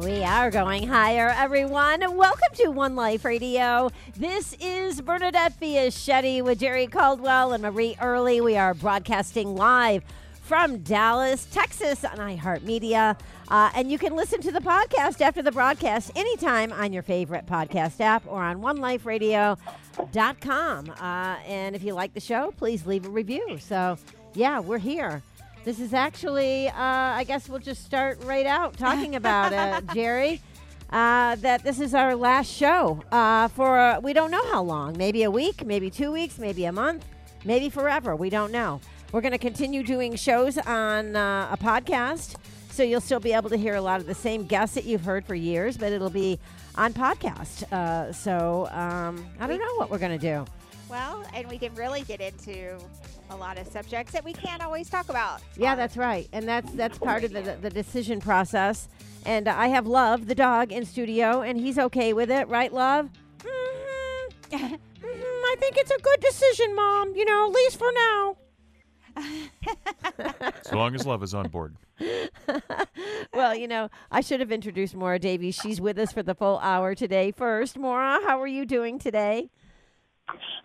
We are going higher, everyone. Welcome to One Life Radio. This is Bernadette Fiaschetti with Jerry Caldwell and Marie Early. We are broadcasting live from Dallas, Texas on iHeartMedia. Uh, and you can listen to the podcast after the broadcast anytime on your favorite podcast app or on oneliferadio.com. Uh, and if you like the show, please leave a review. So, yeah, we're here. This is actually, uh, I guess we'll just start right out talking about it, Jerry. Uh, that this is our last show uh, for uh, we don't know how long, maybe a week, maybe two weeks, maybe a month, maybe forever. We don't know. We're going to continue doing shows on uh, a podcast, so you'll still be able to hear a lot of the same guests that you've heard for years, but it'll be on podcast. Uh, so um, I don't know what we're going to do. Well, and we can really get into a lot of subjects that we can't always talk about. Yeah, that's right, and that's that's part of the the decision process. And I have Love, the dog, in studio, and he's okay with it, right, Love? Mm-hmm. Mhm, I think it's a good decision, Mom. You know, at least for now. as long as love is on board. Well, you know, I should have introduced Maura Davies. She's with us for the full hour today. First, Maura, how are you doing today?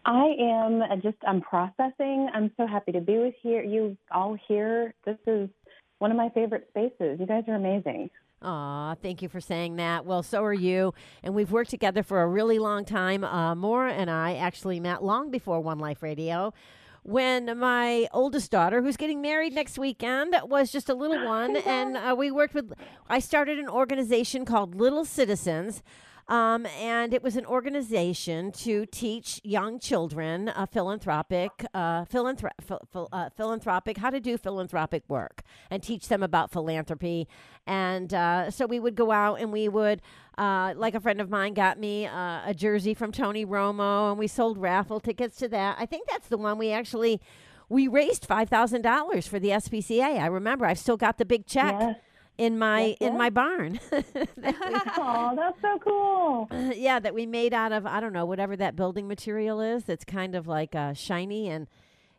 I am uh, just I'm processing. I'm so happy to be with here you all here. This is one of my favorite spaces. You guys are amazing. Aw, thank you for saying that. Well, so are you. And we've worked together for a really long time. Uh, Maura and I actually met long before One Life Radio when my oldest daughter, who's getting married next weekend, was just a little one. and uh, we worked with, I started an organization called Little Citizens. Um, and it was an organization to teach young children uh, philanthropic, uh, philanthro- phil- phil- uh, philanthropic, how to do philanthropic work, and teach them about philanthropy. And uh, so we would go out and we would, uh, like a friend of mine got me uh, a jersey from Tony Romo, and we sold raffle tickets to that. I think that's the one we actually. We raised five thousand dollars for the SPCA. I remember. I've still got the big check Yes. In my Yes, in my barn. Oh, that's so cool. yeah, that we made out of I don't know whatever that building material is. That's kind of like uh, shiny and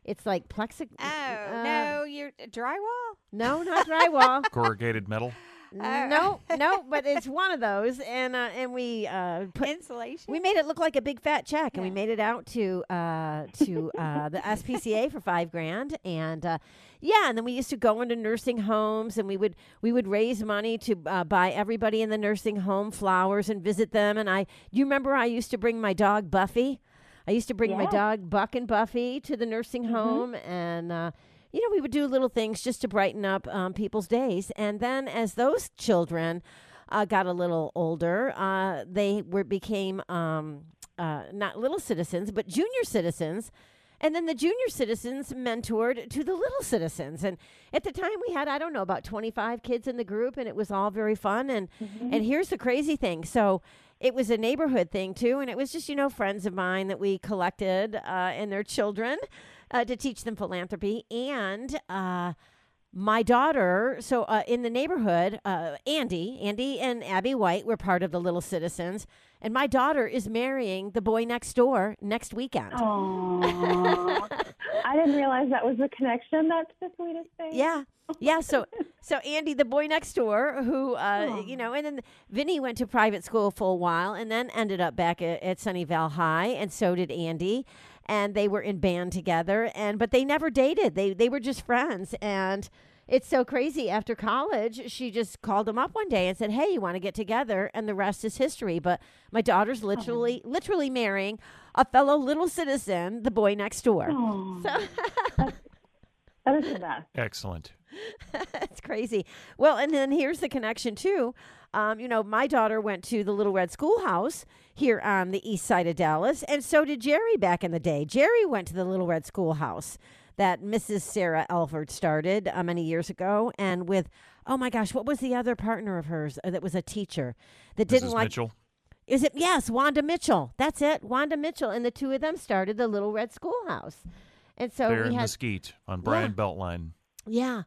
it's like plexiglass. Oh uh, no, you're drywall. no, not drywall. Corrugated metal. No, no, but it's one of those, and uh, and we uh, put. Insulation. We made it look like a big fat check, and we made it out to uh, to uh, the SPCA for five grand, and uh, yeah, and then we used to go into nursing homes, and we would we would raise money to uh, buy everybody in the nursing home flowers and visit them. And I, you remember, I used to bring my dog Buffy. I used to bring my dog Buck and Buffy to the nursing home, and uh, you know we would do little things just to brighten up um, people's days. And then as those children uh, got a little older, uh, they were became um, uh, not little citizens but junior citizens. And then the junior citizens mentored to the little citizens. And at the time we had, I don't know, about 25 kids in the group and it was all very fun. And, and here's the crazy thing. So it was a neighborhood thing too. And it was just, you know, friends of mine that we collected uh, and their children uh, to teach them philanthropy. And, uh, my daughter, so uh, in the neighborhood, uh, Andy, Andy and Abby White were part of the Little Citizens, and my daughter is marrying the boy next door next weekend. Oh, I didn't realize that was the connection. That's the sweetest thing. Yeah, yeah. So, so Andy, the boy next door, who uh, you know, and then Vinny went to private school for a while, and then ended up back at, at Sunnyvale High, and so did Andy, and they were in band together, and but they never dated. They they were just friends, and. It's so crazy. After college, she just called him up one day and said, "Hey, you want to get together?" And the rest is history. But my daughter's oh. literally, literally marrying a fellow little citizen, the boy next door. Oh, So that is the best. Excellent. That's crazy. Well, and then here's the connection too. Um, you know, my daughter went to the Little Red Schoolhouse here on the east side of Dallas, and so did Jerry back in the day. Jerry went to the Little Red Schoolhouse that Mrs. Sarah Elford started uh, many years ago, and with oh my gosh, what was the other partner of hers uh, that was a teacher that didn't Mrs. like Mitchell. Is it? Yes, Wanda Mitchell. That's it. Wanda Mitchell. And the two of them started the Little Red Schoolhouse. And so there we in had Mesquite on Brian Beltline. yeah,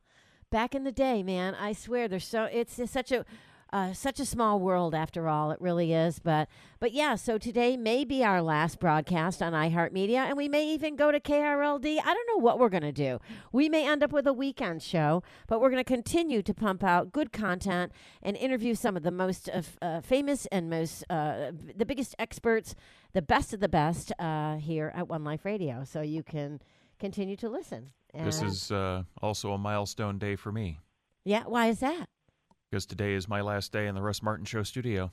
back in the day, man. I swear, there's so it's, it's such a uh, such a small world after all. It really is. But but yeah. So today may be our last broadcast on iHeartMedia, and we may even go to KRLD. I don't know what we're gonna do. We may end up with a weekend show, but we're gonna continue to pump out good content and interview some of the most uh, uh, famous and most uh, the biggest experts, the best of the best uh, here at One Life Radio. So you can continue to listen. This is uh, also a milestone day for me yeah. Why is that? because today is my last day in the Russ Martin Show studio.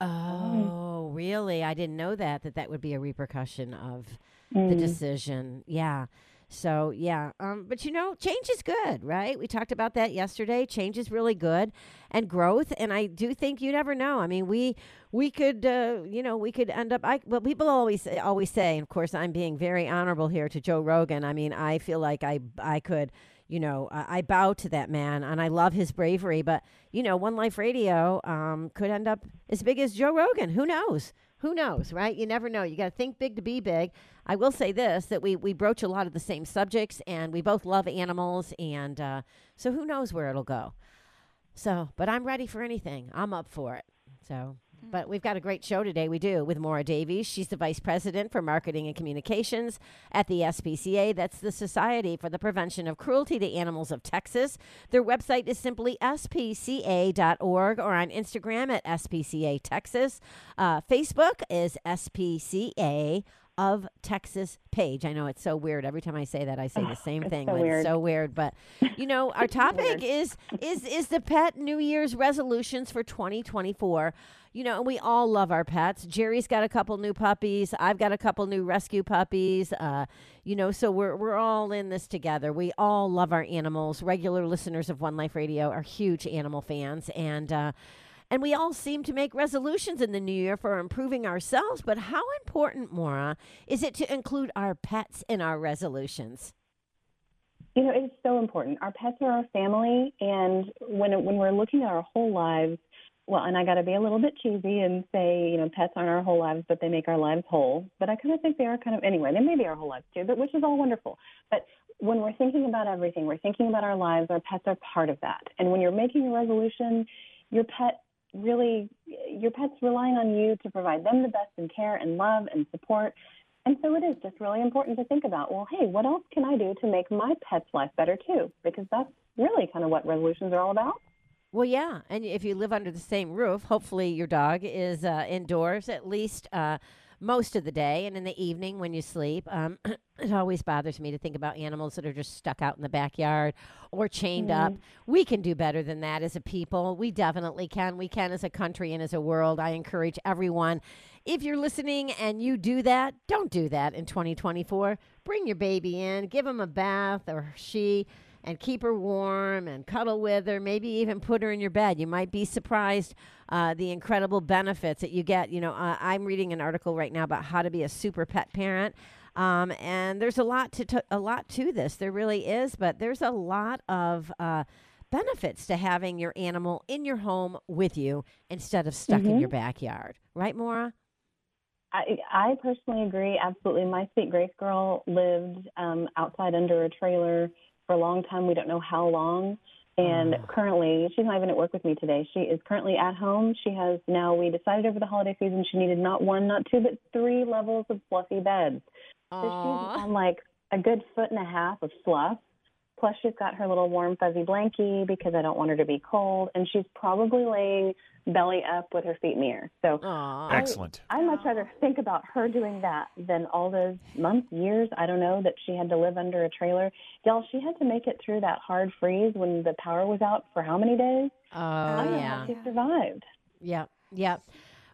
Oh, really? I didn't know that that that would be a repercussion of the Mm. decision. Yeah. So, yeah. Um but you know, change is good, right? We talked about that yesterday. Change is really good and growth and I do think you never know. I mean, we we could uh, you know, we could end up I well people always always say, and of course I'm being very honorable here to Joe Rogan. I mean, I feel like I I could you know, I, I bow to that man and I love his bravery. But, you know, One Life Radio um, could end up as big as Joe Rogan. Who knows? Who knows, right? You never know. You got to think big to be big. I will say this that we, we broach a lot of the same subjects and we both love animals. And uh, so who knows where it'll go. So, but I'm ready for anything. I'm up for it. So, but we've got a great show today. We do with Maura Davies. She's the vice president for marketing and communications at the SPCA. That's the Society for the Prevention of Cruelty to Animals of Texas. Their website is simply spca.org or on Instagram at SPCA Texas. Uh, Facebook is SPCA of Texas page. I know it's so weird. Every time I say that, I say the same thing. so weird. It's so weird. But you know, our topic is is is the pet New Year's resolutions for 2024. You know, and we all love our pets. Jerry's got a couple new puppies. I've got a couple new rescue puppies. Uh, you know, so we're we're all in this together. We all love our animals. Regular listeners of One Life Radio are huge animal fans, and uh, and we all seem to make resolutions in the new year for improving ourselves. But how important, Maura, is it to include our pets in our resolutions? You know, it's so important. Our pets are our family, and when when we're looking at our whole lives, well, and I got to be a little bit cheesy and say, you know, pets aren't our whole lives, but they make our lives whole. But I kind of think they are kind of anyway. They may be our whole lives too, but which is all wonderful. But when we're thinking about everything, we're thinking about our lives. Our pets are part of that. And when you're making a resolution, your pet really, your pet's relying on you to provide them the best in care and love and support. And so it is just really important to think about, well, hey, what else can I do to make my pet's life better too? Because that's really kind of what resolutions are all about. Well, yeah, and if you live under the same roof, hopefully your dog is uh, indoors at least uh, most of the day, and in the evening when you sleep. Um, it always bothers me to think about animals that are just stuck out in the backyard or chained up. We can do better than that as a people. We definitely can. We can as a country and as a world. I encourage everyone. If you're listening and you do that, don't do that in 2024. Bring your baby in, give him a bath or she and keep her warm and cuddle with her, maybe even put her in your bed. You might be surprised uh, the incredible benefits that you get. You know, uh, I'm reading an article right now about how to be a super pet parent. Um, and there's a lot to, to a lot to this. There really is, but there's a lot of uh, benefits to having your animal in your home with you instead of stuck in your backyard, right, Maura? I, I personally agree. Absolutely. My sweet Grace girl lived um, outside under a trailer for a long time. We don't know how long. And ah. currently, she's not even at work with me today. She is currently at home. She has now, we decided over the holiday season she needed not one, not two, but three levels of fluffy beds. So she's on like a good foot and a half of fluff. Plus, she's got her little warm, fuzzy blankie because I don't want her to be cold. And she's probably laying belly up with her feet in the air. So Aw. Excellent. I much rather think about her doing that than all those months, years, I don't know, that she had to live under a trailer. Y'all, she had to make it through that hard freeze when the power was out for how many days? Oh, I don't know yeah. how she survived. Yep, yep.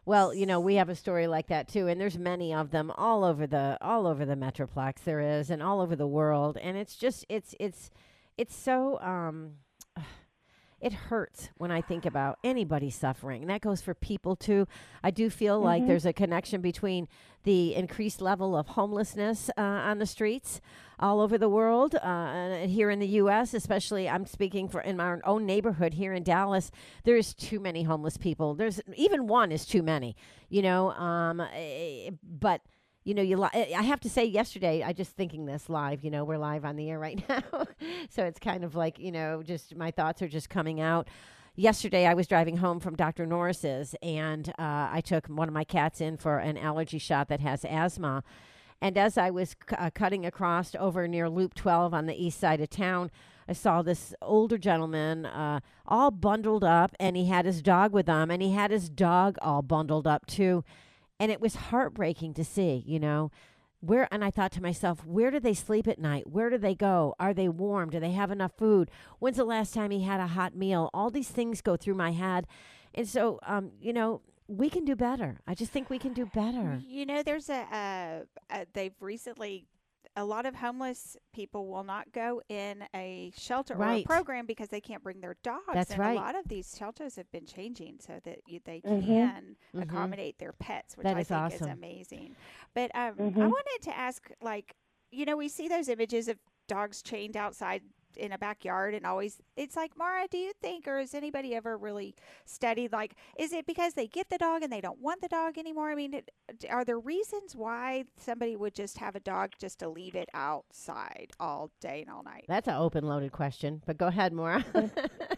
Well, you know, we have a story like that too, and there's many of them all over the all over the metroplex. There is, and all over the world, and it's just it's it's it's so um, it hurts when I think about anybody suffering. And that goes for people too. I do feel like there's a connection between the increased level of homelessness uh, on the streets all over the world, uh, and here in the U.S., especially. I'm speaking for in my own neighborhood here in Dallas. There's too many homeless people. There's even one is too many. You know, um, eh, but you know, you li- I have to say, yesterday, I just thinking this live. You know, we're live on the air right now, so it's kind of like you know, just my thoughts are just coming out. Yesterday, I was driving home from Dr. Norris's, and uh, I took one of my cats in for an allergy shot that has asthma. And as I was c- uh, cutting across over near Loop 12 on the east side of town, I saw this older gentleman uh, all bundled up, and he had his dog with him, and he had his dog all bundled up too and it was heartbreaking to see you know? Where and i thought to myself where do they sleep at night? Where do they go? Are they warm? Do they have enough food? When's the last time he had a hot meal? All these things go through my head. And so um you know we can do better. I just think we can do better. You know, there's a, uh, uh, they've recently, a lot of homeless people will not go in a shelter or a program because they can't bring their dogs. That's and right. a lot of these shelters have been changing so that you, they Mhm. can Mhm. accommodate their pets, which That I is think is amazing. But um, I Mhm. wanted to ask, like, you know, we see those images of dogs chained outside in a backyard and always it's like Maura do you think or has anybody ever really studied like is it because they get the dog and they don't want the dog anymore i mean it, are there reasons why somebody would just have a dog just to leave it outside all day and all night that's an open loaded question but go ahead Maura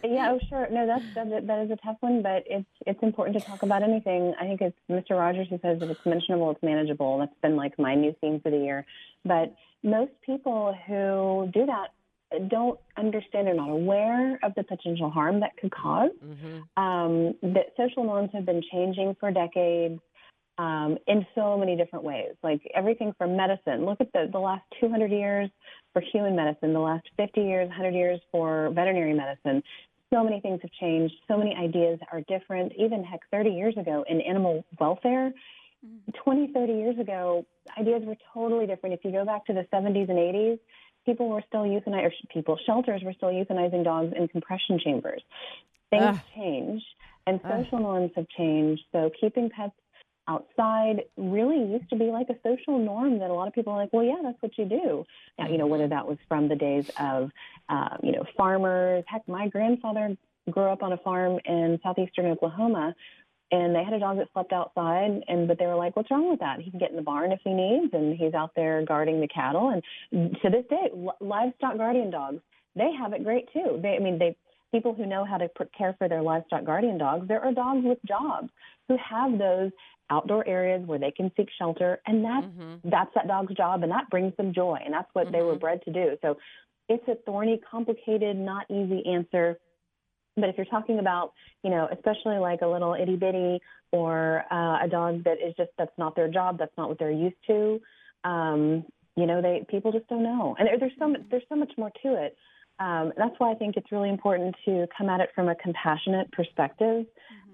Yeah, oh sure. No, that's that, that is a tough one, but it's it's important to talk about anything. I think it's Mr. Rogers who says if it's mentionable, it's manageable. That's been like my new theme for the year. But most people who do that don't understand or not aware of the potential harm that could cause. mm-hmm. Um, that social norms have been changing for decades. Um, in so many different ways, like everything from medicine. Look at the, the last 200 years for human medicine, the last 50 years, 100 years for veterinary medicine so many things have changed. So many ideas are different. Even heck, 30 years ago in animal welfare, 20, 30 years ago, ideas were totally different. If you go back to the 70s and 80s, people were still euthanizing, or sh- people, shelters were still euthanizing dogs in compression chambers. Things Ugh. change, and Ugh. social norms have changed. So keeping pets outside really used to be like a social norm that a lot of people are like, well, yeah, that's what you do. Now, you know, whether that was from the days of, uh, you know, farmers. Heck, my grandfather grew up on a farm in southeastern Oklahoma, and they had a dog that slept outside. And but they were like, what's wrong with that? He can get in the barn if he needs, and he's out there guarding the cattle. And to this day, li- livestock guardian dogs, they have it great too. They, I mean, they people who know how to pr- care for their livestock guardian dogs. There are dogs with jobs who have those outdoor areas where they can seek shelter, and that's Mm-hmm. that's that dog's job, and that brings them joy, and that's what they were Mhm. bred to do. So it's a thorny, complicated, not easy answer. But if you're talking about, you know, especially like a little itty bitty or uh, a dog that is just that's not their job, that's not what they're used to, um, you know, they people just don't know, and there, there's so much, there's so much more to it. Um, that's why I think it's really important to come at it from a compassionate perspective.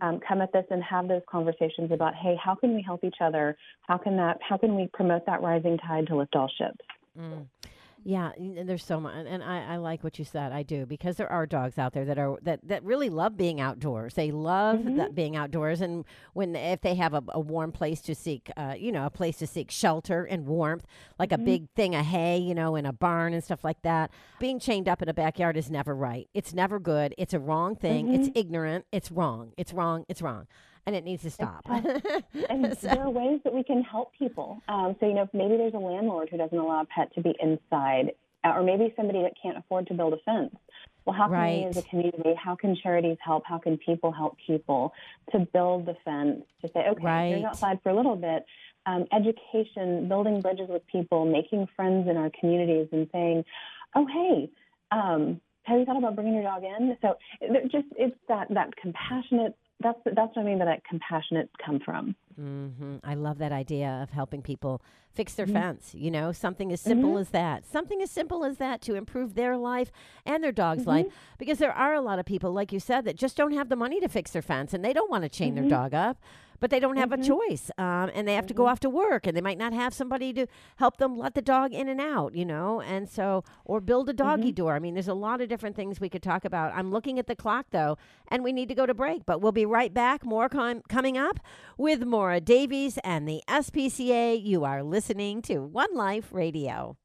Um, come at this and have those conversations about, hey, how can we help each other? How can that? How can we promote that rising tide to lift all ships? Mm. Yeah, and there's so much, and I, I like what you said. I do because there are dogs out there that are that, that really love being outdoors. They love that mm-hmm. being outdoors, and when if they have a, a warm place to seek, uh, you know, a place to seek shelter and warmth, like a mm-hmm. big thing of hay, you know, in a barn and stuff like that. Being chained up in a backyard is never right. It's never good. It's a wrong thing. It's mm-hmm. ignorant. It's wrong. It's wrong. It's wrong, and it needs to stop. And So- there are ways that we can help people. Um, so, you know, maybe there's a landlord who doesn't allow a pet to be inside, uh, or maybe somebody that can't afford to build a fence. Well, how can we as a community, how can charities help? How can people help people to build the fence, to say, okay, Right. here's outside for a little bit. Um, education, building bridges with people, making friends in our communities, and saying, oh, hey, um, have you thought about bringing your dog in? So just it's that that compassionate. That's that's what I mean by that compassionate come from. Hmm I love that idea of helping people fix their mm. fence. You know, something as simple mm-hmm. as that. Something as simple as that to improve their life and their dog's mm-hmm. life. Because there are a lot of people, like you said, that just don't have the money to fix their fence and they don't want to chain their mm-hmm. dog up. But they don't have a choice, um, and they have to go off to work, and they might not have somebody to help them let the dog in and out, you know, and so or build a doggy door. I mean, there's a lot of different things we could talk about. I'm looking at the clock though, and we need to go to break, but we'll be right back. More com- coming up with Maura Davies and the SPCA. You are listening to One Life Radio.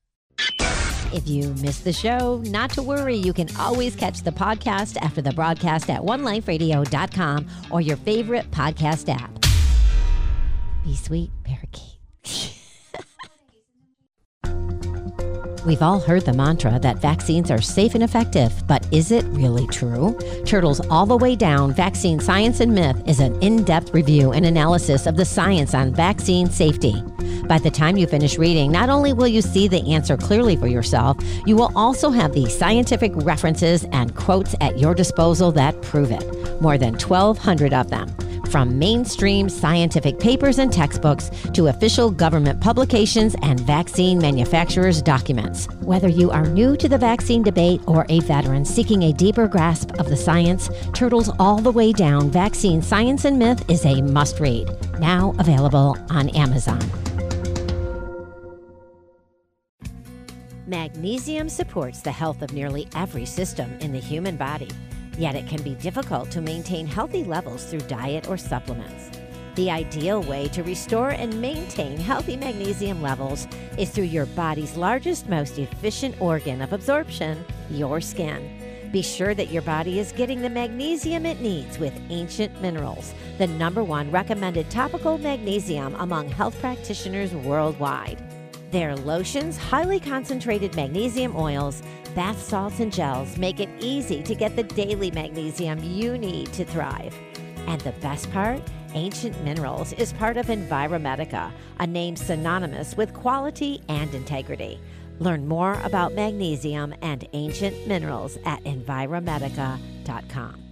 If you missed the show, not to worry. You can always catch the podcast after the broadcast at oneliferadio.com or your favorite podcast app. Be sweet, parakeet. We've all heard the mantra that vaccines are safe and effective, but is it really true? Turtles All the Way Down Vaccine Science and Myth is an in depth review and analysis of the science on vaccine safety. By the time you finish reading, not only will you see the answer clearly for yourself, you will also have the scientific references and quotes at your disposal that prove it. More than 1,200 of them. From mainstream scientific papers and textbooks to official government publications and vaccine manufacturers' documents. Whether you are new to the vaccine debate or a veteran seeking a deeper grasp of the science, Turtles All the Way Down Vaccine Science and Myth is a must read. Now available on Amazon. Magnesium supports the health of nearly every system in the human body, yet it can be difficult to maintain healthy levels through diet or supplements. The ideal way to restore and maintain healthy magnesium levels is through your body's largest, most efficient organ of absorption, your skin. Be sure that your body is getting the magnesium it needs with Ancient Minerals, the number one recommended topical magnesium among health practitioners worldwide. Their lotions, highly concentrated magnesium oils, bath salts, and gels make it easy to get the daily magnesium you need to thrive. And the best part? Ancient Minerals is part of Enviromedica, a name synonymous with quality and integrity. Learn more about magnesium and ancient minerals at enviromedica.com.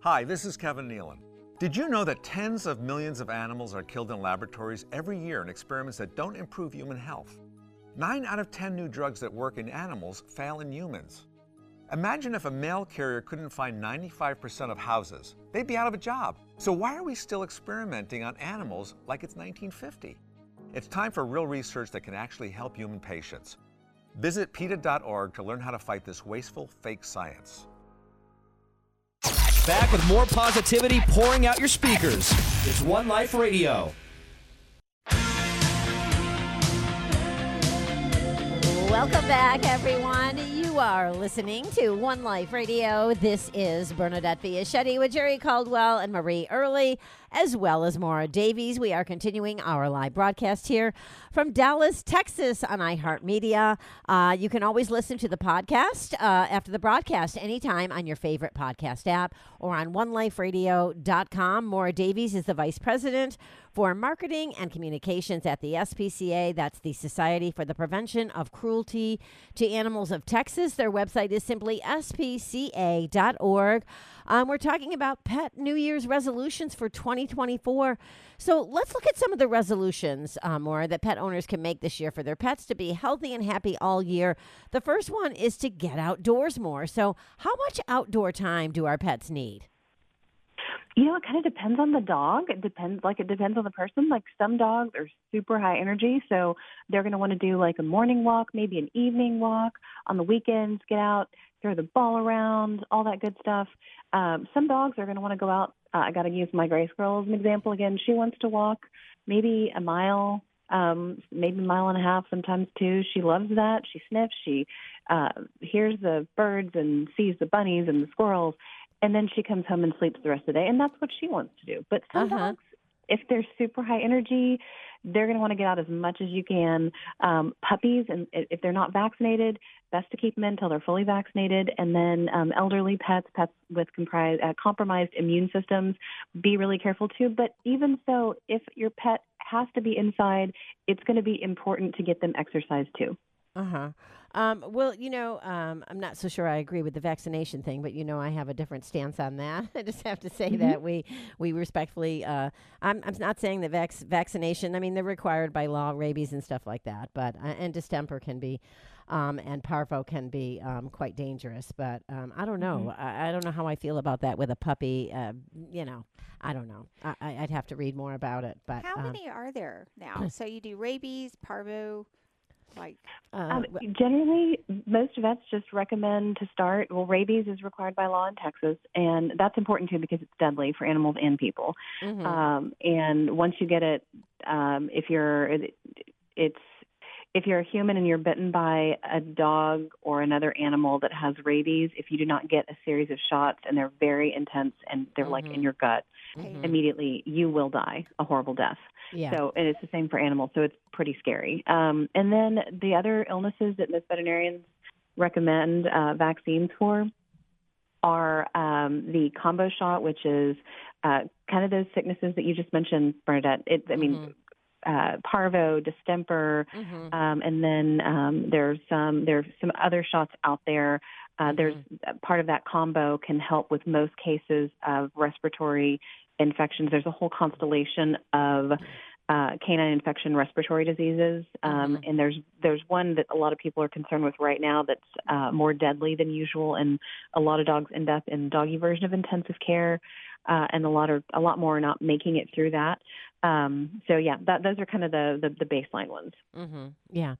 Hi, this is Kevin Nealon. Did you know that tens of millions of animals are killed in laboratories every year in experiments that don't improve human health? Nine out of 10 new drugs that work in animals fail in humans. Imagine if a mail carrier couldn't find 95% of houses. They'd be out of a job. So, why are we still experimenting on animals like it's 1950? It's time for real research that can actually help human patients. Visit PETA.org to learn how to fight this wasteful, fake science. Back with more positivity pouring out your speakers. It's One Life Radio. Welcome back, everyone. You are listening to One Life Radio. This is Bernadette Fiaschetti with Jerry Caldwell and Marie Early, as well as Maura Davies. We are continuing our live broadcast here from Dallas, Texas on iHeartMedia. Uh, you can always listen to the podcast uh, after the broadcast anytime on your favorite podcast app or on oneliferadio.com. Maura Davies is the vice president for marketing and communications at the SPCA. That's the Society for the Prevention of Cruelty to Animals of Texas. Their website is simply spca.org. Um, we're talking about pet New Year's resolutions for 2024. So let's look at some of the resolutions, more that pet owners can make this year for their pets to be healthy and happy all year. The first one is to get outdoors more. So, how much outdoor time do our pets need? You know, it kind of depends on the dog. It depends, like it depends on the person. Like some dogs are super high energy, so they're going to want to do like a morning walk, maybe an evening walk on the weekends. Get out, throw the ball around, all that good stuff. Um, some dogs are going to want to go out. Uh, I got to use my Grace girl as an example again. She wants to walk maybe a mile, um, maybe a mile and a half, sometimes two. She loves that. She sniffs. She uh, hears the birds and sees the bunnies and the squirrels and then she comes home and sleeps the rest of the day and that's what she wants to do but some Uh-huh. dogs if they're super high energy they're going to want to get out as much as you can. Um, puppies and if they're not vaccinated best to keep them in until they're fully vaccinated. And then um, elderly pets pets with comprise, uh, compromised immune systems be really careful too. But even so if your pet has to be inside it's going to be important to get them exercise too Uh huh. Um, well, you know, um, I'm not so sure I agree with the vaccination thing, but you know, I have a different stance on that. I just have to say Mm-hmm. that we we respectfully. Uh, I'm I'm not saying that vac- vaccination. I mean, they're required by law, rabies and stuff like that. But uh, and distemper can be. Um, and parvo can be um, quite dangerous, but um, I don't know. Mm-hmm. I, I don't know how I feel about that with a puppy. Uh, you know, I don't know. I, I'd have to read more about it. But How um, many are there now? so you do rabies, parvo, like uh, Um, generally, most vets just recommend to start. Well, rabies is required by law in Texas, and that's important too because it's deadly for animals and people. mhm. Um, and once you get it, um, if you're, it's if you're a human and you're bitten by a dog or another animal that has rabies, if you do not get a series of shots and they're very intense and they're like in Mhm. your gut, Mhm. immediately you will die a horrible death. yeah. So, and it's the same for animals, so it's pretty scary. Um, and then the other illnesses that most veterinarians recommend uh, vaccines for are um, the combo shot, which is uh, kind of those sicknesses that you just mentioned, Bernadette. It, I mean, uh, parvo, distemper, Mhm. um, and then um, there's some there's some other shots out there. Uh, There's part of that combo can help with most cases of respiratory infections. There's a whole constellation of uh, canine infection respiratory diseases, um, and there's there's one that a lot of people are concerned with right now that's uh, more deadly than usual, and a lot of dogs end up in doggy version of intensive care, uh, and a lot of a lot more are not making it through that. Um, so yeah, that, those are kind of the, the the baseline ones. Mm-hmm. Yeah.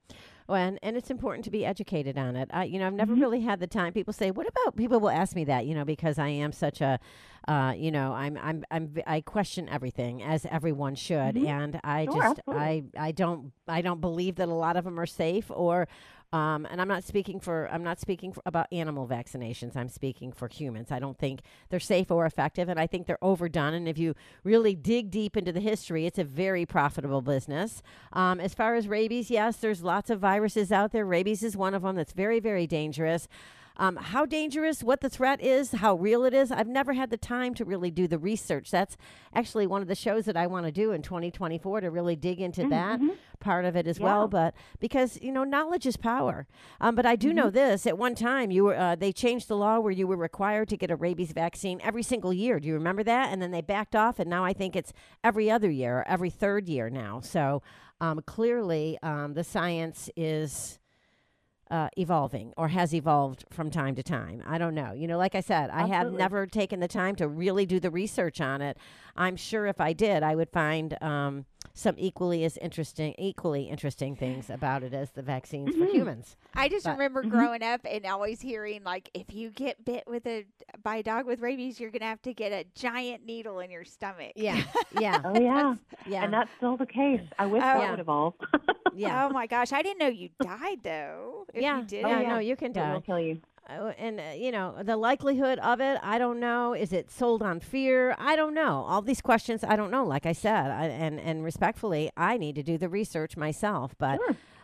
Well, and, and it's important to be educated on it. I, you know, I've never Mm-hmm. really had the time. People say, "What about?" People will ask me that, you know, because I am such a, uh, you know, I'm, I'm, I'm, I question everything as everyone should, and I Mm-hmm. Sure, just, I. I don't, I don't believe that a lot of them are safe or. Um, and I'm not speaking for I'm not speaking for, about animal vaccinations. I'm speaking for humans. I don't think they're safe or effective, and I think they're overdone. And if you really dig deep into the history, it's a very profitable business. Um, as far as rabies, yes, there's lots of viruses out there. Rabies is one of them that's very, very dangerous. Um, how dangerous, what the threat is, how real it is, I've never had the time to really do the research. That's actually one of the shows that I want to do in 2024 to really dig into that part of it as well. But because you know, knowledge is power. Um, but I do know this: at one time, you were uh, they changed the law where you were required to get a rabies vaccine every single year. Do you remember that? And then they backed off, and now I think it's every other year, or every third year now. So um, clearly, um, the science is uh, evolving or has evolved from time to time. I don't know. You know, like I said, I have never taken the time to really do the research on it. I'm sure if I did, I would find um, some equally as interesting, equally interesting things about it as the vaccines for mm-hmm. humans. I just But- remember mm-hmm. growing up and always hearing like if you get bit with a by a dog with rabies, you're gonna have to get a giant needle in your stomach. Yeah, yeah, Oh yeah, yeah, and that's still the case. I wish Oh. that Yeah. would evolve. yeah. Oh my gosh, I didn't know you died though. If oh, yeah, you did yeah, it. no, you can It die. will kill you. Uh, and uh, you know the likelihood of it i don't know. Is it sold on fear? I don't know. All these questions i don't know like i said I, and and respectfully i need to do the research myself but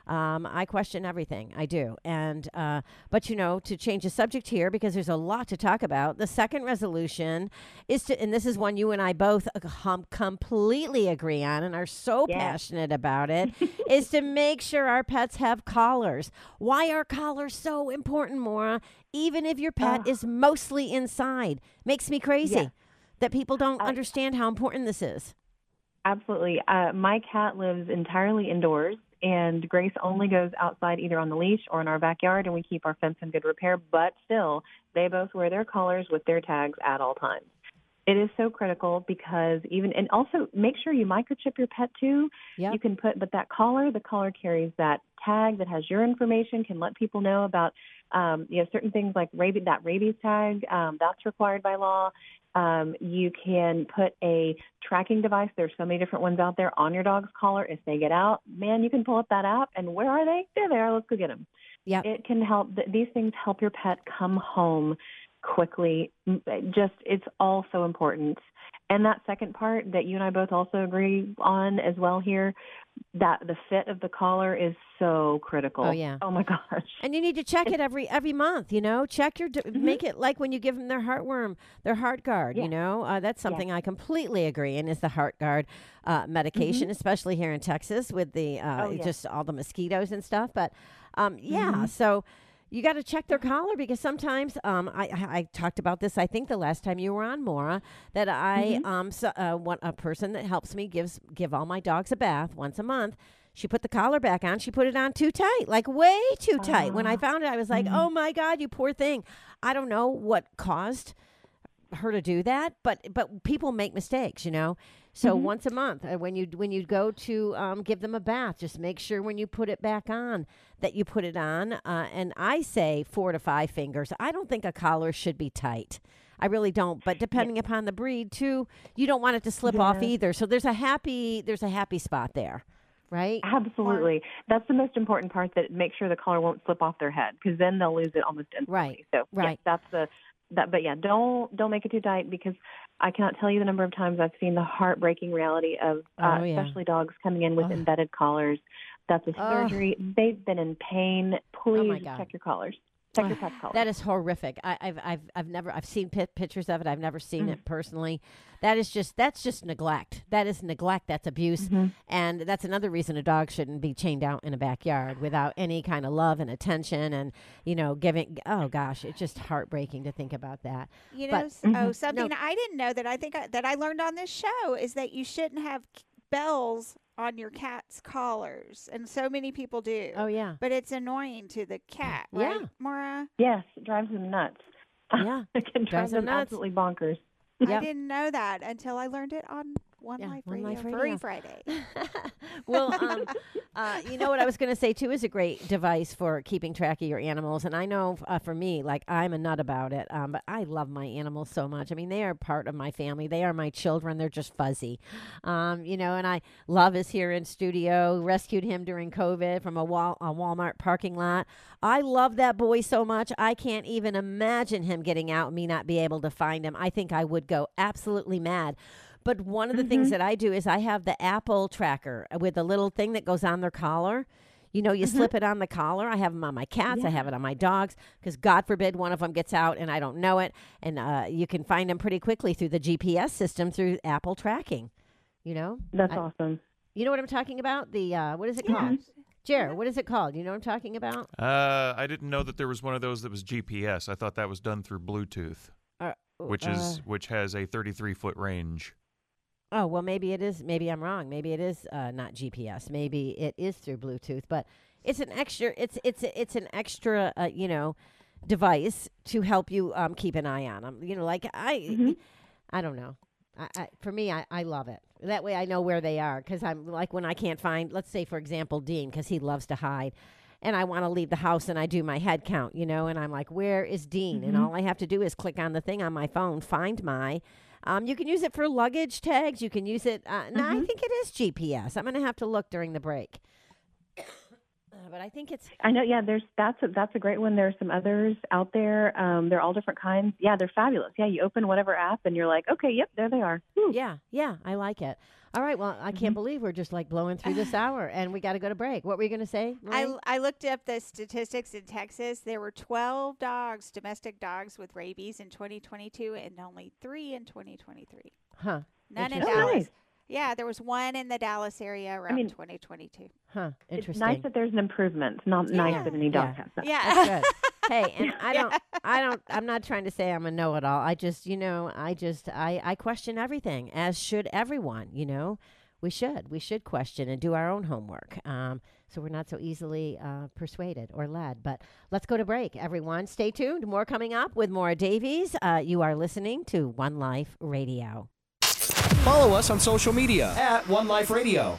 um, i question everything. I do. And uh, but you know to change the subject here because there's a lot to talk about the second resolution is to and this is one you and i both uh, completely agree on and are so passionate about it is to make sure our pets have collars. Why are collars so important Maura? Even if your pet is mostly inside. Makes me crazy Yes. that people don't I- understand how important this is Absolutely. Uh, my cat lives entirely indoors, and Grace only goes outside either on the leash or in our backyard, and we keep our fence in good repair. But still, they both wear their collars with their tags at all times. It is so critical because even, and also make sure you microchip your pet too. Yep. You can put, but that collar, the collar carries that tag that has your information, can let people know about, um, you know, certain things like rabies, that rabies tag, um, that's required by law. Um, you can put a tracking device. There's so many different ones out there on your dog's collar. If they get out, man, you can pull up that app and where are they? There they are. there. Let's go get them. Yeah. It can help. These things help your pet come home quickly. Just it's all so important. And that second part that you and I both also agree on as well here, that the fit of the collar is so critical. Oh, yeah. Oh my gosh. And you need to check it every every month. You know, check your d- make it like when you give them their heartworm, their Heartgard. Yeah. You know, uh, that's something I completely agree in is the Heartgard uh, medication, especially here in Texas with the uh, Oh, yeah. just all the mosquitoes and stuff. But um, yeah, so. You got to check their collar because sometimes um, I, I talked about this. I think the last time you were on Maura that I um so, uh, one a person that helps me gives give all my dogs a bath once a month. She put the collar back on. She put it on too tight, like way too tight. When I found it, I was like, "Oh my god, you poor thing!" I don't know what caused her to do that, but but people make mistakes, you know. So once a month, uh, when you when you go to um, give them a bath, just make sure when you put it back on that you put it on. Uh, and I say four to five fingers. I don't think a collar should be tight. I really don't. But depending upon the breed too, you don't want it to slip off either. So there's a happy there's a happy spot there, right? Absolutely. That's the most important part that make sure the collar won't slip off their head because then they'll lose it almost instantly. Right, So yeah, right. that's the that but yeah, don't don't make it too tight because I cannot tell you the number of times I've seen the heartbreaking reality of uh, Oh, yeah. especially dogs coming in with Ugh. embedded collars. That's a surgery. They've been in pain. Please Oh, check your collars. Check your pet's collars. That is horrific. I, I've I've I've never I've seen pi pictures of it. I've never seen Mm. it personally. That is just that's just neglect. That is neglect. That's abuse, Mm-hmm. and that's another reason a dog shouldn't be chained out in a backyard without any kind of love and attention, and you know giving. Oh gosh, it's just heartbreaking to think about that. You know, But- s- Mm-hmm. oh, something I didn't know that I think I, that I learned on this show is that you shouldn't have bells on your cat's collars, and so many people do. Oh yeah, But it's annoying to the cat, Yeah. right, Maura? yes, it drives them nuts. yeah. it can drive Drives them them nuts. absolutely bonkers. I Yep. didn't know that until I learned it on One Yeah, Life One Radio, Life Furry Radio. Friday. well, um, uh, you know what I was going to say too is a great device for keeping track of your animals. And I know uh, for me, like I'm a nut about it, um, but I love my animals so much. I mean, they are part of my family. They are my children. They're just fuzzy, um, you know. And I love is here in studio. Rescued him during COVID from a, wall, a Walmart parking lot. I love that boy so much. I can't even imagine him getting out and me not be able to find him. I think I would go absolutely mad. But one of the things that I do is I have the Apple tracker with a little thing that goes on their collar. You know, you slip it on the collar. I have them on my cats. I have it on my dogs because God forbid one of them gets out and I don't know it. And uh, you can find them pretty quickly through the GPS system through Apple tracking. You know, That's I- awesome. you know what I'm talking about? The uh, what is it called? Jer, what is it called? You know what I'm talking about? Uh, I didn't know that there was one of those that was GPS. I thought that was done through Bluetooth, Uh, which uh, is which has a 33 foot range. Oh well, maybe it is. Maybe I'm wrong. Maybe it is uh, not GPS. Maybe it is through Bluetooth. But it's an extra. It's it's it's an extra. Uh, you know, device to help you um, keep an eye on them. You know, like I, I don't know. I, I, for me, I, I love it. That way, I know where they are because I'm like when I can't find. Let's say, for example, Dean, because he loves to hide. And I want to leave the house and I do my head count, you know, and I'm like, where is Dean? And all I have to do is click on the thing on my phone, find my. Um, you can use it for luggage tags. You can use it. Uh, No, I think it is GPS. I'm going to have to look during the break. Uh, but I think it's I know. Yeah, there's that's a, that's a great one. There's some others out there. Um, they're all different kinds. Yeah, they're fabulous. Yeah, you open whatever app and you're like, okay, yep, there they are. Whew. yeah, yeah. I like it. All right. Well, I can't believe we're just like blowing through this hour, and we got to go to break. What were you going to say? I, Marie? I looked up the statistics in Texas. There were 12 dogs, domestic dogs with rabies in 2022 and only three in 2023. huh? None in Interesting. Dallas. Nice. Yeah, there was one in the Dallas area around mean- 2022. Huh? It's Interesting. nice that there's an improvement. It's not nice that any dog Yeah. has that. Yeah. That's good. hey, and I don't, I don't, I'm not trying to say I'm a know-it-all. I just, you know, I just, I, I question everything, as should everyone. You know, we should, we should question and do our own homework. Um, so we're not so easily uh, persuaded or led. But let's go to break, everyone. Stay tuned. More coming up with Maura Davies. Uh, you are listening to One Life Radio. Follow us on social media at One Life Radio.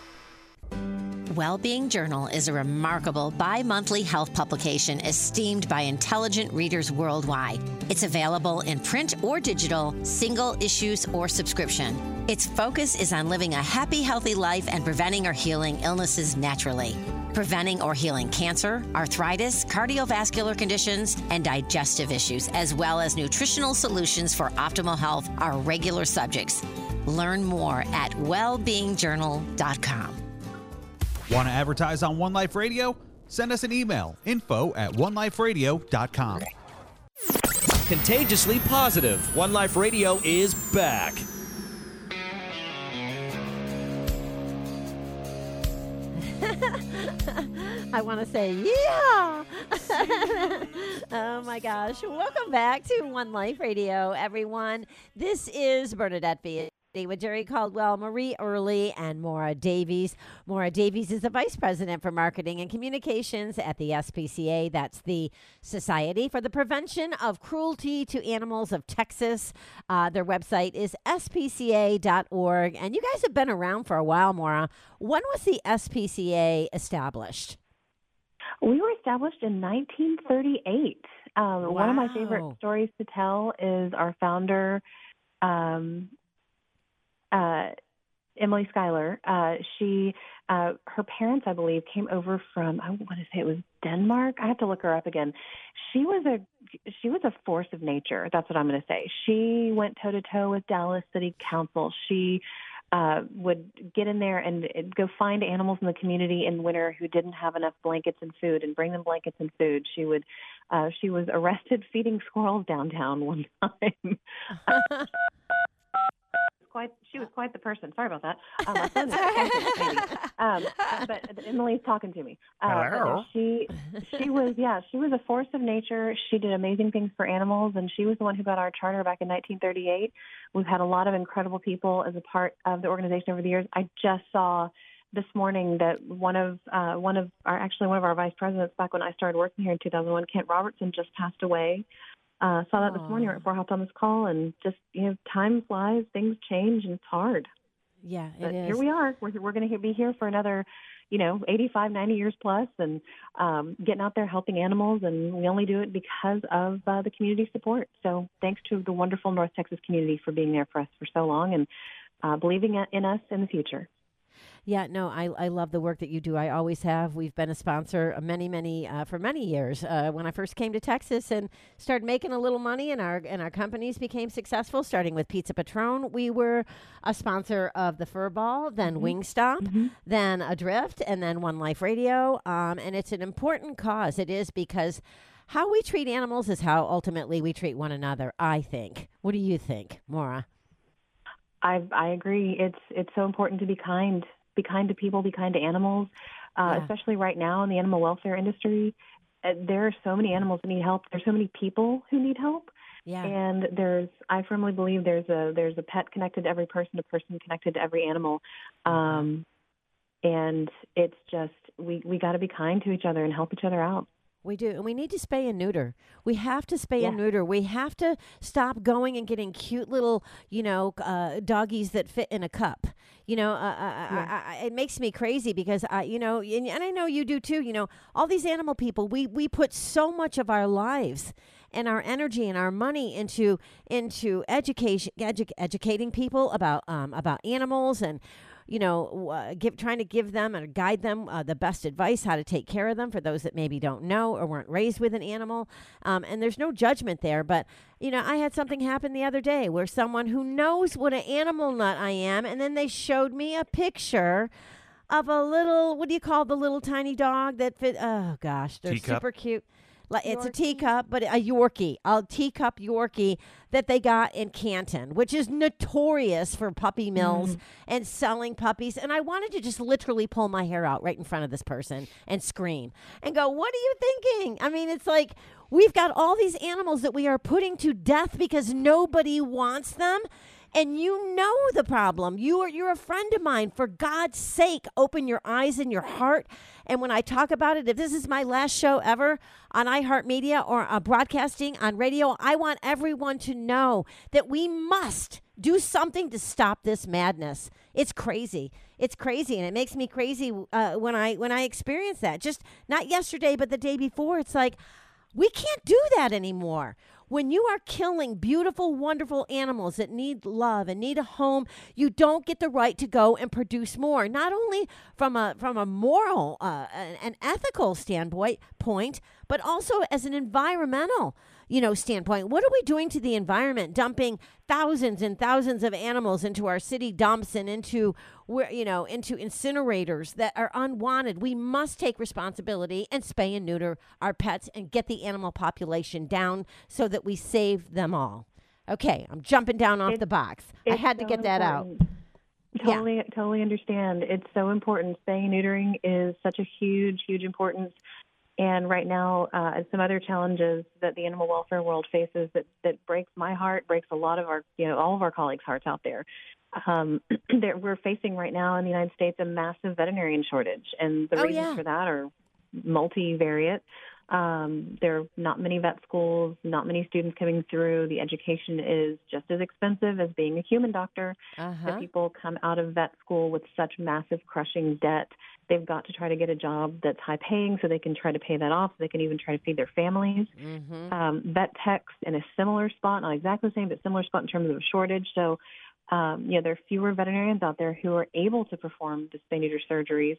Wellbeing Journal is a remarkable bi monthly health publication esteemed by intelligent readers worldwide. It's available in print or digital, single issues or subscription. Its focus is on living a happy, healthy life and preventing or healing illnesses naturally. preventing or healing cancer, arthritis, cardiovascular conditions, and digestive issues, as well as nutritional solutions for optimal health, are regular subjects. Learn more at wellbeingjournal.com. Want to advertise on One Life Radio? Send us an email info at oneliferadio.com. Contagiously positive. One Life Radio is back. I want to say, yeah. oh my gosh. Welcome back to One Life Radio, everyone. This is Bernadette B with Jerry Caldwell, Marie Early, and Maura Davies. Maura Davies is the Vice President for Marketing and Communications at the SPCA. That's the Society for the Prevention of Cruelty to Animals of Texas. Uh, their website is spca.org. And you guys have been around for a while, Maura. When was the SPCA established? We were established in 1938. Um, One of my favorite stories to tell is our founder, um, uh, Emily Schuyler. Uh, she, uh, her parents, I believe, came over from I want to say it was Denmark. I have to look her up again. She was a she was a force of nature. That's what I'm going to say. She went toe to toe with Dallas City Council. She uh, would get in there and go find animals in the community in winter who didn't have enough blankets and food, and bring them blankets and food. She would. Uh, she was arrested feeding squirrels downtown one time. quite she was quite the person. Sorry about that. Um, my phone is um, but Emily's talking to me. Uh, Hello? she she was yeah she was a force of nature. She did amazing things for animals, and she was the one who got our charter back in 1938. We've had a lot of incredible people as a part of the organization over the years. I just saw this morning that one of uh, one of our actually one of our vice presidents back when I started working here in 2001, Kent Robertson, just passed away. Uh, saw that this morning right before I hopped on this call, and just you know, time flies, things change, and it's hard. Yeah, it But is. here we are. We're we're going to be here for another, you know, 85, 90 years plus, and um, getting out there helping animals, and we only do it because of uh, the community support. So thanks to the wonderful North Texas community for being there for us for so long and uh, believing in us in the future. Yeah, no, I, I love the work that you do. I always have. We've been a sponsor uh, many, many uh, for many years. Uh, when I first came to Texas and started making a little money, and our and our companies became successful, starting with Pizza Patron, we were a sponsor of the Furball, then Wingstop, then Adrift, and then One Life Radio. Um, and it's an important cause. It is because how we treat animals is how ultimately we treat one another. I think. What do you think, Maura? I I agree. It's it's so important to be kind. Be kind to people. Be kind to animals, uh, Yeah. especially right now in the animal welfare industry. Uh, there are so many animals that need help. There's so many people who need help. Yeah. And there's, I firmly believe there's a there's a pet connected to every person, a person connected to every animal, um, and it's just we we got to be kind to each other and help each other out. We do. And we need to spay and neuter. We have to spay and neuter. We have to stop going and getting cute little, you know, uh, doggies that fit in a cup. You know, uh, I, I, I, it makes me crazy because I, you know, and, and I know you do too. You know, all these animal people, we we put so much of our lives and our energy and our money into into education, edu- educating people about um, about animals and you know, uh, give, trying to give them and guide them uh, the best advice how to take care of them for those that maybe don't know or weren't raised with an animal. Um, and there's no judgment there. But, you know, I had something happen the other day where someone who knows what an animal nut I am, and then they showed me a picture of a little, what do you call the little tiny dog that fit? Oh, gosh, they're Teacup? super cute. Like it's a teacup, but a Yorkie, a teacup Yorkie that they got in Canton, which is notorious for puppy mills mm-hmm. and selling puppies. And I wanted to just literally pull my hair out right in front of this person and scream and go, "What are you thinking?" I mean, it's like we've got all these animals that we are putting to death because nobody wants them. And you know the problem. You are you're a friend of mine. For God's sake, open your eyes and your heart. And when I talk about it, if this is my last show ever on iHeartMedia or uh, broadcasting on radio, I want everyone to know that we must do something to stop this madness. It's crazy. It's crazy, and it makes me crazy uh, when I when I experience that. Just not yesterday, but the day before. It's like we can't do that anymore. When you are killing beautiful, wonderful animals that need love and need a home, you don't get the right to go and produce more. Not only from a from a moral uh, an, ethical standpoint, point, but also as an environmental you know standpoint what are we doing to the environment dumping thousands and thousands of animals into our city dumps and into where you know into incinerators that are unwanted we must take responsibility and spay and neuter our pets and get the animal population down so that we save them all okay i'm jumping down off It's- the box i had to so get that out important. Totally, totally understand. It's so important. Spaying neutering is such a huge, huge importance. And right now, uh, some other challenges that the animal welfare world faces that that breaks my heart, breaks a lot of our, you know, all of our colleagues' hearts out there. Um, that we're facing right now in the United States a massive veterinarian shortage, and the Oh, reasons yeah. for that are multivariate. Um, there are not many vet schools, not many students coming through. The education is just as expensive as being a human doctor. The uh-huh people come out of vet school with such massive crushing debt. They've got to try to get a job that's high paying so they can try to pay that off. They can even try to feed their families. mm-hmm. Um, vet techs in a similar spot, not exactly the same, but similar spot in terms of a shortage. So, um, you know, there are fewer veterinarians out there who are able to perform the spay neuter surgeries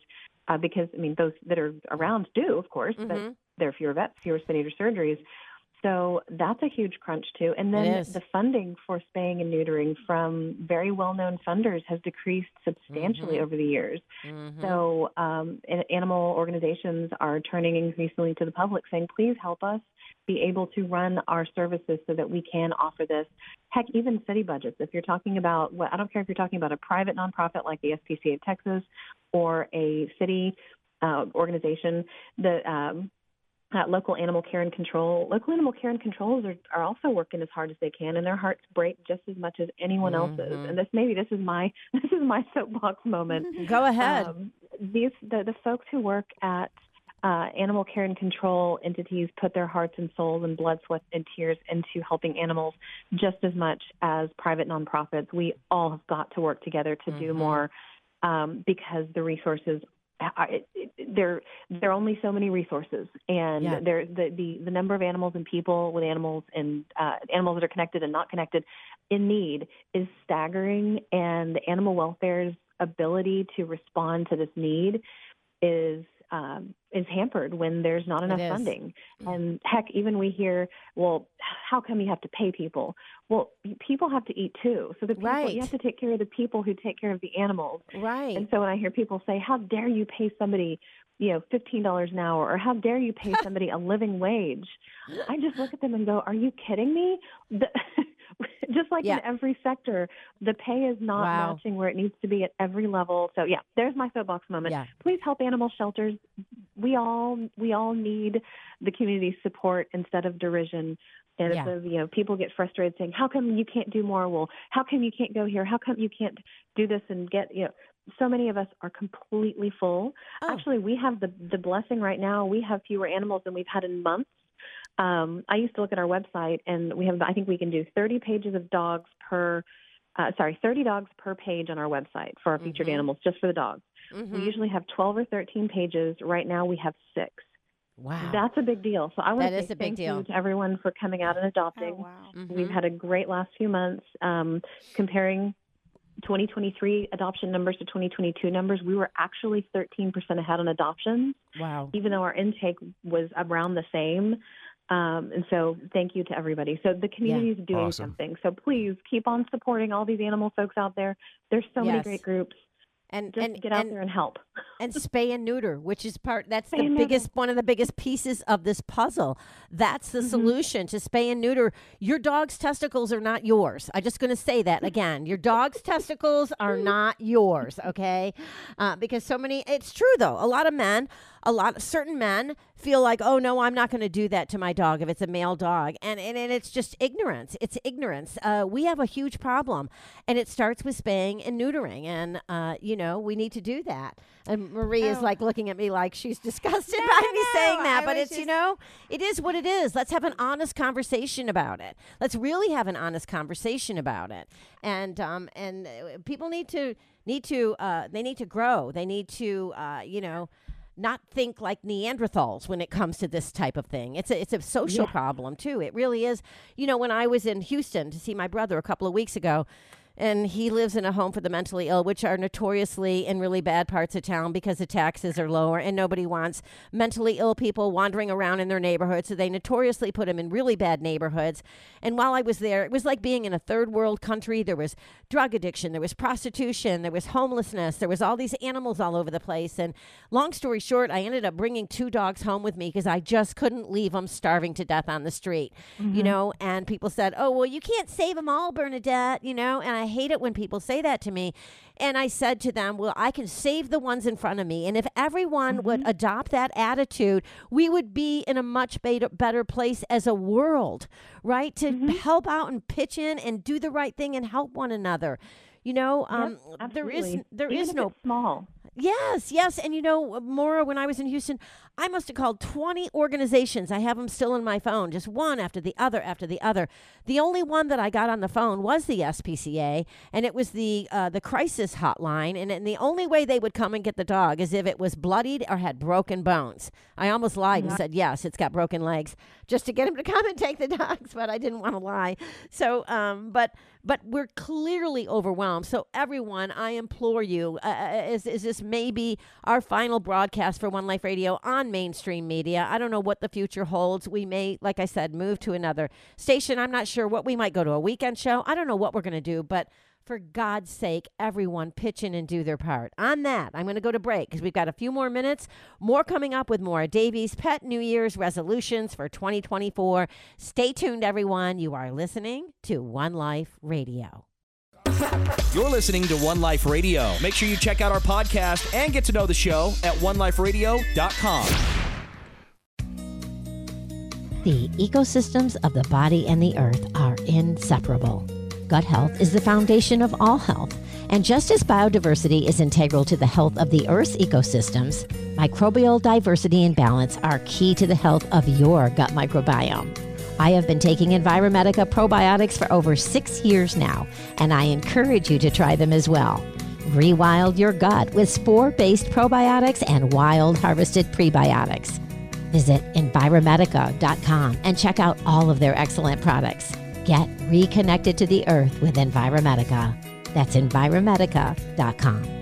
uh, because, I mean, those that are around do, of course, but Mhm. there are fewer vets, fewer spay neuter surgeries. So that's a huge crunch too. And then the funding for spaying and neutering from very well-known funders has decreased substantially Mhm. over the years. Mhm. So um, animal organizations are turning increasingly to the public, saying, "Please help us be able to run our services so that we can offer this." Heck, even city budgets. If you're talking about, what I don't care if you're talking about a private nonprofit like the SPCA of Texas or a city uh, organization, the um, uh, local animal care and control. Local animal care and controls are, are also working as hard as they can, and their hearts break just as much as anyone else's. Mhm. And this maybe this is my this is my soapbox moment. go ahead Um, these the the folks who work at uh, animal care and control entities put their hearts and souls and blood, sweat, and tears into helping animals just as much as private nonprofits. We all have got to work together to do Mhm. more um, because the resources. Are, it, it, there, there are only so many resources, and Yeah. there the, the the number of animals and people with animals and uh, animals that are connected and not connected in need is staggering, and the animal welfare's ability to respond to this need is um, is hampered when there's not enough funding. And heck, even we hear, well, how come you have to pay people? Well, people have to eat too. So the people Right. you have to take care of the people who take care of the animals. right And so when I hear people say, "How dare you pay somebody, you know, fifteen dollars an hour," or "How dare you pay somebody a living wage," I just look at them and go, "Are you kidding me?" The, just like Yeah. in every sector, the pay is not Wow. matching where it needs to be at every level. So yeah, there's my soapbox moment. Yeah. Please help animal shelters. We all we all need the community support instead of derision. And Yeah. so, you know, people get frustrated saying, "How come you can't do more?" Well, how come you can't go here? How come you can't do this and get you know? So many of us are completely full. Oh. Actually, we have the the blessing right now. We have fewer animals than we've had in months. Um, I used to look at our website, and we have I think we can do 30 pages of dogs per. Uh, sorry, 30 dogs per page on our website for our featured Mhm. animals, just for the dogs. Mhm. We usually have 12 or 13 pages. Right now, we have six. wow That's a big deal. So I want That to say a big thank deal. you to everyone for coming out and adopting. Oh, wow. We've Mhm. had a great last few months um, comparing 2023 adoption numbers to 2022 numbers. We were actually 13% ahead on adoptions, wow even though our intake was around the same. Um, and so, thank you to everybody. So, the community is doing Awesome. something. So, please keep on supporting all these animal folks out there. There's so many great groups. and Just and get out and, there and help. and spay and neuter, which is part that's Spay the and neuter. biggest one of the biggest pieces of this puzzle. That's Mm-hmm. the solution to spay and neuter. Your dog's testicles are not yours. I'm just going to say that again. Your dog's testicles are not yours, okay? Uh, because so many, it's true though. A lot of men, a lot of certain men feel like, oh no, I'm not going to do that to my dog if it's a male dog, and and, and it's just ignorance. It's ignorance. Uh, we have a huge problem, and it starts with spaying and neutering, and uh, you know we need to do that. And Marie is Oh. like looking at me like she's disgusted No, by me no, saying that, I but it's you know it is what it is. Let's have an honest conversation about it. Let's really have an honest conversation about it, and um and uh, people need to need to uh they need to grow. They need to uh you know not think like Neanderthals when it comes to this type of thing. It's a it's a social Yeah. problem too. It really is. You know, when I was in Houston to see my brother a couple of weeks ago, and he lives in a home for the mentally ill, which are notoriously in really bad parts of town because the taxes are lower and nobody wants mentally ill people wandering around in their neighborhood. So they notoriously put them in really bad neighborhoods. And while I was there, it was like being in a third world country. There was drug addiction, there was prostitution, there was homelessness, there was all these animals all over the place. And long story short, I ended up bringing two dogs home with me because I just couldn't leave them starving to death on the street, you mm-hmm. know. And people said, "Oh, well, you can't save them all, Bernadette," you know. And I hate it when people say that to me. And I said to them, "Well, I can save the ones in front of me, and if everyone would adopt that attitude, we would be in a much better, better place as a world, right? To help out and pitch in and do the right thing and help one another." You know, um, there is there Even is no small. Yes, yes. And you know, Maura, when I was in Houston, I must have called 20 organizations. I have them still in my phone, just one after the other after the other. The only one that I got on the phone was the SPCA, and it was the uh, the crisis hotline. And, and the only way they would come and get the dog is if it was bloodied or had broken bones. I almost lied and said, yes, it's got broken legs, just to get him to come and take the dogs, but I didn't want to lie. So, um, but but we're clearly overwhelmed. So everyone, I implore you, uh, uh, is is this maybe our final broadcast for One Life Radio on mainstream media? I don't know what the future holds. We may, like I said, move to another station. I'm not sure what we might go to a weekend show. I don't know what we're going to do, but. For God's sake, everyone pitch in and do their part. On that, I'm going to go to break because we've got a few more minutes. More coming up with Maura Davies' pet New Year's resolutions for 2024. Stay tuned, everyone. You are listening to One Life Radio. You're listening to One Life Radio. Make sure you check out our podcast and get to know the show at oneliferadio.com. The ecosystems of the body and the earth are inseparable. Gut health is the foundation of all health. And just as biodiversity is integral to the health of the Earth's ecosystems, microbial diversity and balance are key to the health of your gut microbiome. I have been taking Enviromedica probiotics for over six years now, and I encourage you to try them as well. Rewild your gut with spore based probiotics and wild harvested prebiotics. Visit Enviromedica.com and check out all of their excellent products. Get reconnected to the earth with Enviromedica. That's Enviromedica.com.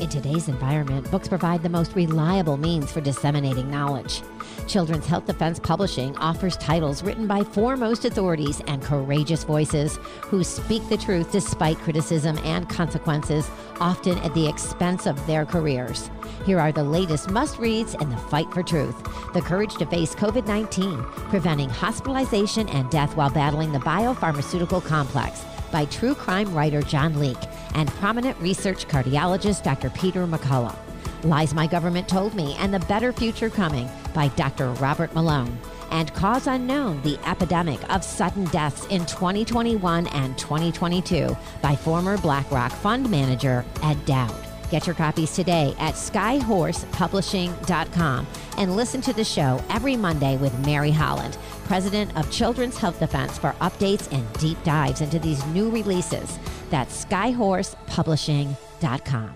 In today's environment, books provide the most reliable means for disseminating knowledge. Children's Health Defense Publishing offers titles written by foremost authorities and courageous voices who speak the truth despite criticism and consequences, often at the expense of their careers. Here are the latest must reads in the fight for truth The Courage to Face COVID 19, Preventing Hospitalization and Death While Battling the Biopharmaceutical Complex by true crime writer John Leake and prominent research cardiologist Dr. Peter McCullough. Lies My Government Told Me and the Better Future Coming by Dr. Robert Malone. And Cause Unknown The Epidemic of Sudden Deaths in 2021 and 2022 by former BlackRock fund manager Ed Dowd. Get your copies today at skyhorsepublishing.com and listen to the show every Monday with Mary Holland, president of Children's Health Defense, for updates and deep dives into these new releases. That's skyhorsepublishing.com.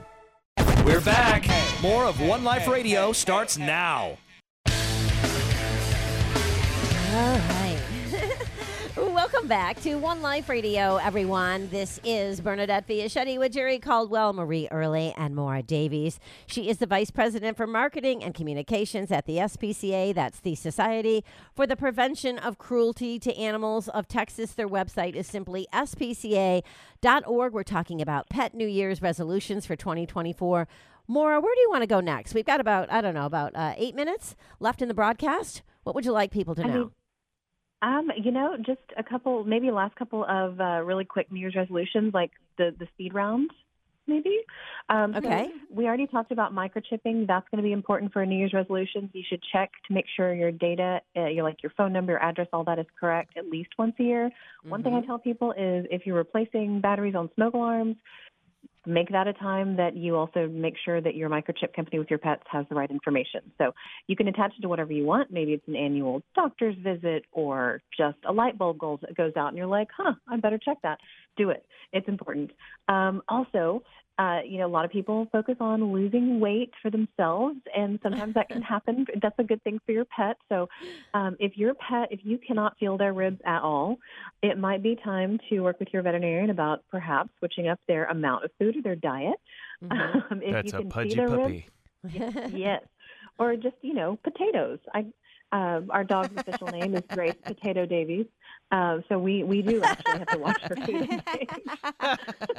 We're back. More of One Life Radio starts now. Welcome back to One Life Radio, everyone. This is Bernadette Fiaschetti with Jerry Caldwell, Marie Early, and Maura Davies. She is the Vice President for Marketing and Communications at the SPCA. That's the Society for the Prevention of Cruelty to Animals of Texas. Their website is simply spca.org. We're talking about pet New Year's resolutions for 2024. Maura, where do you want to go next? We've got about, I don't know, about uh, eight minutes left in the broadcast. What would you like people to know? Um, you know, just a couple, maybe last couple of uh, really quick New Year's resolutions, like the the speed round, maybe. Um, so Okay. we already talked about microchipping. That's going to be important for a New Year's resolutions. You should check to make sure your data, uh, your like your phone number, your address, all that is correct at least once a year. One thing I Mhm. tell people is if you're replacing batteries on smoke alarms, make that a time that you also make sure that your microchip company with your pets has the right information. So you can attach it to whatever you want. Maybe it's an annual doctor's visit or just a light bulb goes, goes out and you're like, huh, I better check that. Do it. It's important. Um, also, uh, you know, a lot of people focus on losing weight for themselves, and sometimes that can happen. That's a good thing for your pet. So, um, if your pet, if you cannot feel their ribs at all, it might be time to work with your veterinarian about perhaps switching up their amount of food or their diet. Mhm. Um, if That's you a can see pudgy their puppy. ribs, yes, or just you know potatoes. I uh, our dog's official name is Grace Potato Davies, uh, so we we do actually have to watch her food.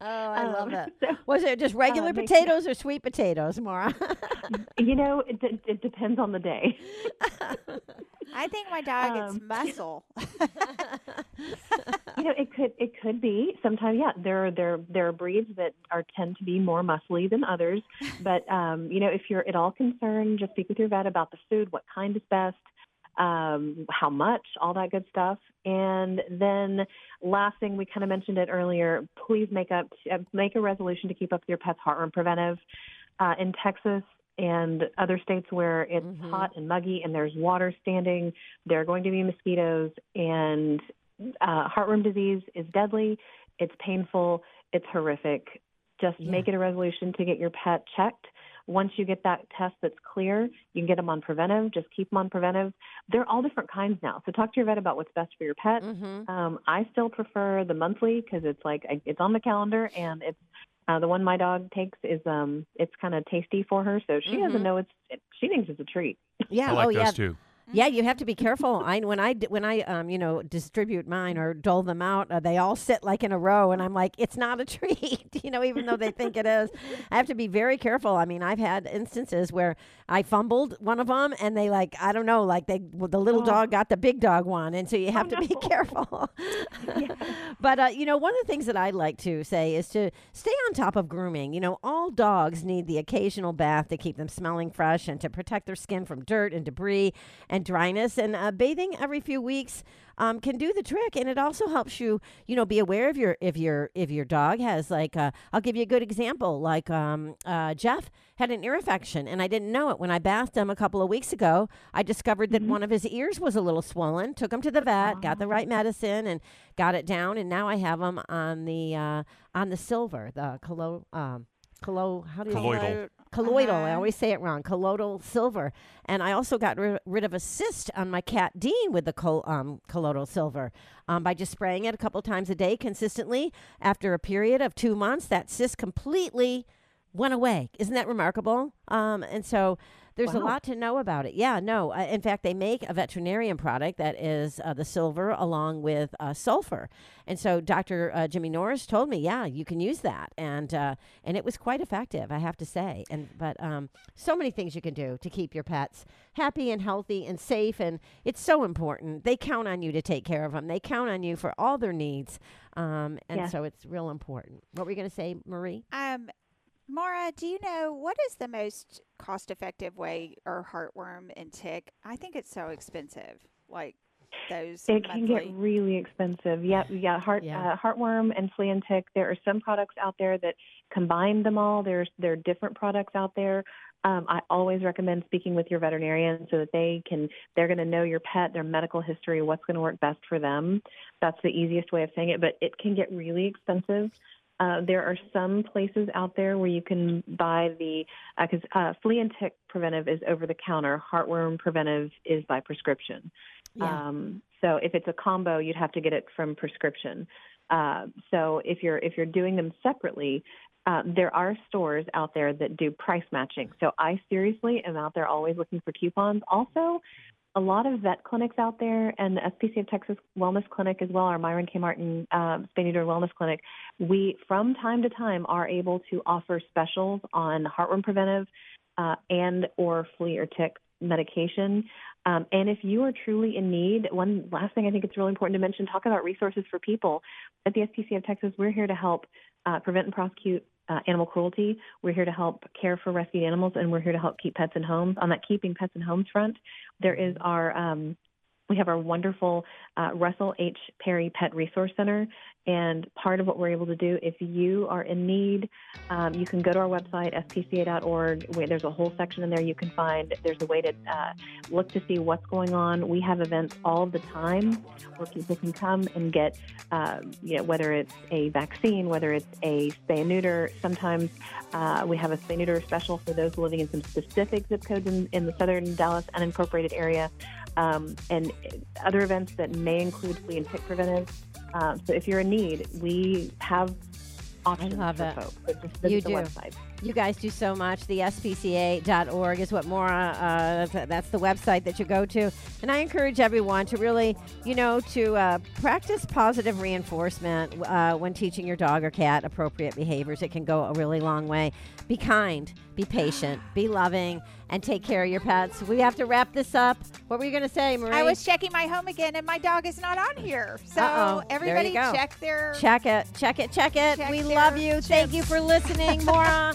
Oh, I love Um, it. so, Was it just regular make- potatoes or sweet potatoes, Maura? you know, it, d- it depends on the day. I think my dog Um, is muscle. you know, it could it could be sometimes. Yeah, there are there there are breeds that are tend to be more muscly than others. But um, you know, if you're at all concerned, just speak with your vet about the food, what kind is best, um, how much, all that good stuff. And then last thing, we kind of mentioned it earlier. Please make up uh, make a resolution to keep up with your pet's heartworm preventive. Uh, in Texas and other states where it's Mhm. hot and muggy and there's water standing, there are going to be mosquitoes and uh, heartworm disease is deadly. It's painful. It's horrific. Just Yeah. make it a resolution to get your pet checked. Once you get that test that's clear, you can get them on preventive. Just keep them on preventive. They're all different kinds now. So talk to your vet about what's best for your pet. mm-hmm. Um, I still prefer the monthly because it's like it's on the calendar and it's uh, the one my dog takes is um it's kind of tasty for her, so she Mhm. doesn't know it's it, she thinks it's a treat. Yeah. I like oh, those yeah. too. Yeah, you have to be careful. I when I when I um you know distribute mine or dole them out, uh, they all sit like in a row, and I'm like, it's not a treat, you know, even though they think it is. I have to be very careful. I mean, I've had instances where I fumbled one of them, and they like I don't know, like they well, the little Oh. dog got the big dog one, and so you have Oh, to be no. careful. but uh, you know, one of the things that I'd like to say is to stay on top of grooming. You know, all dogs need the occasional bath to keep them smelling fresh and to protect their skin from dirt and debris and dryness. And uh, bathing every few weeks um, can do the trick, and it also helps you, you know, be aware of your if your if your dog has like. Uh, I'll give you a good example. Like um, uh, Jeff had an ear infection, and I didn't know it when I bathed him a couple of weeks ago. I discovered that one of his ears was a little swollen. Took him to the vet, got the right medicine, and got it down. And now I have him on the uh, on the silver, the collo um, collo. How do you Colloidal. Colloidal. I Uh-huh. always say it wrong. Colloidal silver. And I also got ri- rid of a cyst on my cat Dean with the col- um, colloidal silver um, by just spraying it a couple times a day consistently. After a period of two months, that cyst completely went away. Isn't that remarkable? Um, and so there's a lot to know about it. Yeah, no. Uh, in fact, they make a veterinarian product that is uh, the silver along with uh, sulfur. And so Dr. Uh, Jimmy Norris told me, yeah, you can use that, and uh, and it was quite effective, I have to say. And but um, so many things you can do to keep your pets happy and healthy and safe, and it's so important. They count on you to take care of them. They count on you for all their needs, um, and Yes. so it's real important. What were you going to say, Marie? Um, Maura, do you know what is the most cost-effective way or heartworm and tick? I think it's so expensive. Like those It can get really expensive. Yeah, yeah. Heart, Yeah. Uh, heartworm and flea and tick. There are some products out there that combine them all. There's there are different products out there. Um, I always recommend speaking with your veterinarian so that they can they're going to know your pet, their medical history, what's going to work best for them. That's the easiest way of saying it. But it can get really expensive. Uh, there are some places out there where you can buy the because uh, flea and tick preventive is over the counter. Heartworm preventive is by prescription. Um, so if it's a combo, you'd have to get it from prescription. Uh, so if you're if you're doing them separately, uh, there are stores out there that do price matching. So I seriously am out there always looking for coupons. Also, a lot of vet clinics out there and the SPCA of Texas Wellness Clinic as well, our Myron K. Martin uh, Spay Neuter Wellness Clinic, we from time to time are able to offer specials on heartworm preventive uh, and or flea or tick medication. Um, and if you are truly in need, one last thing I think it's really important to mention: talk about resources for people. At the SPCA of Texas, we're here to help uh, prevent and prosecute uh, animal cruelty. We're here to help care for rescued animals, and we're here to help keep pets in homes. On that keeping pets in homes front, there is our um, we have our wonderful uh, Russell H. Perry Pet Resource Center. And part of what we're able to do, if you are in need, um, you can go to our website, spca.org. There's a whole section in there you can find. There's a way to uh, look to see what's going on. We have events all the time where people can come and get, uh, you know, whether it's a vaccine, whether it's a spay neuter. Sometimes uh, we have a spay neuter special for those living in some specific zip codes in, in the southern Dallas unincorporated area, um, and other events that may include flea and tick preventive. Um, so if you're in need, we have options love for it. folks. So You do. You guys do so much. The SPCA.org is what Maura, uh, that's, that's the website that you go to. And I encourage everyone to really, you know, to uh, practice positive reinforcement uh, when teaching your dog or cat appropriate behaviors. It can go a really long way. Be kind, be patient, be loving, and take care of your pets. We have to wrap this up. What were you going to say, Marie? I was checking my home again, and my dog is not on here. So Uh-oh. Everybody check their Check it, check it, check it. Check we love you. Thank you for listening, Maura.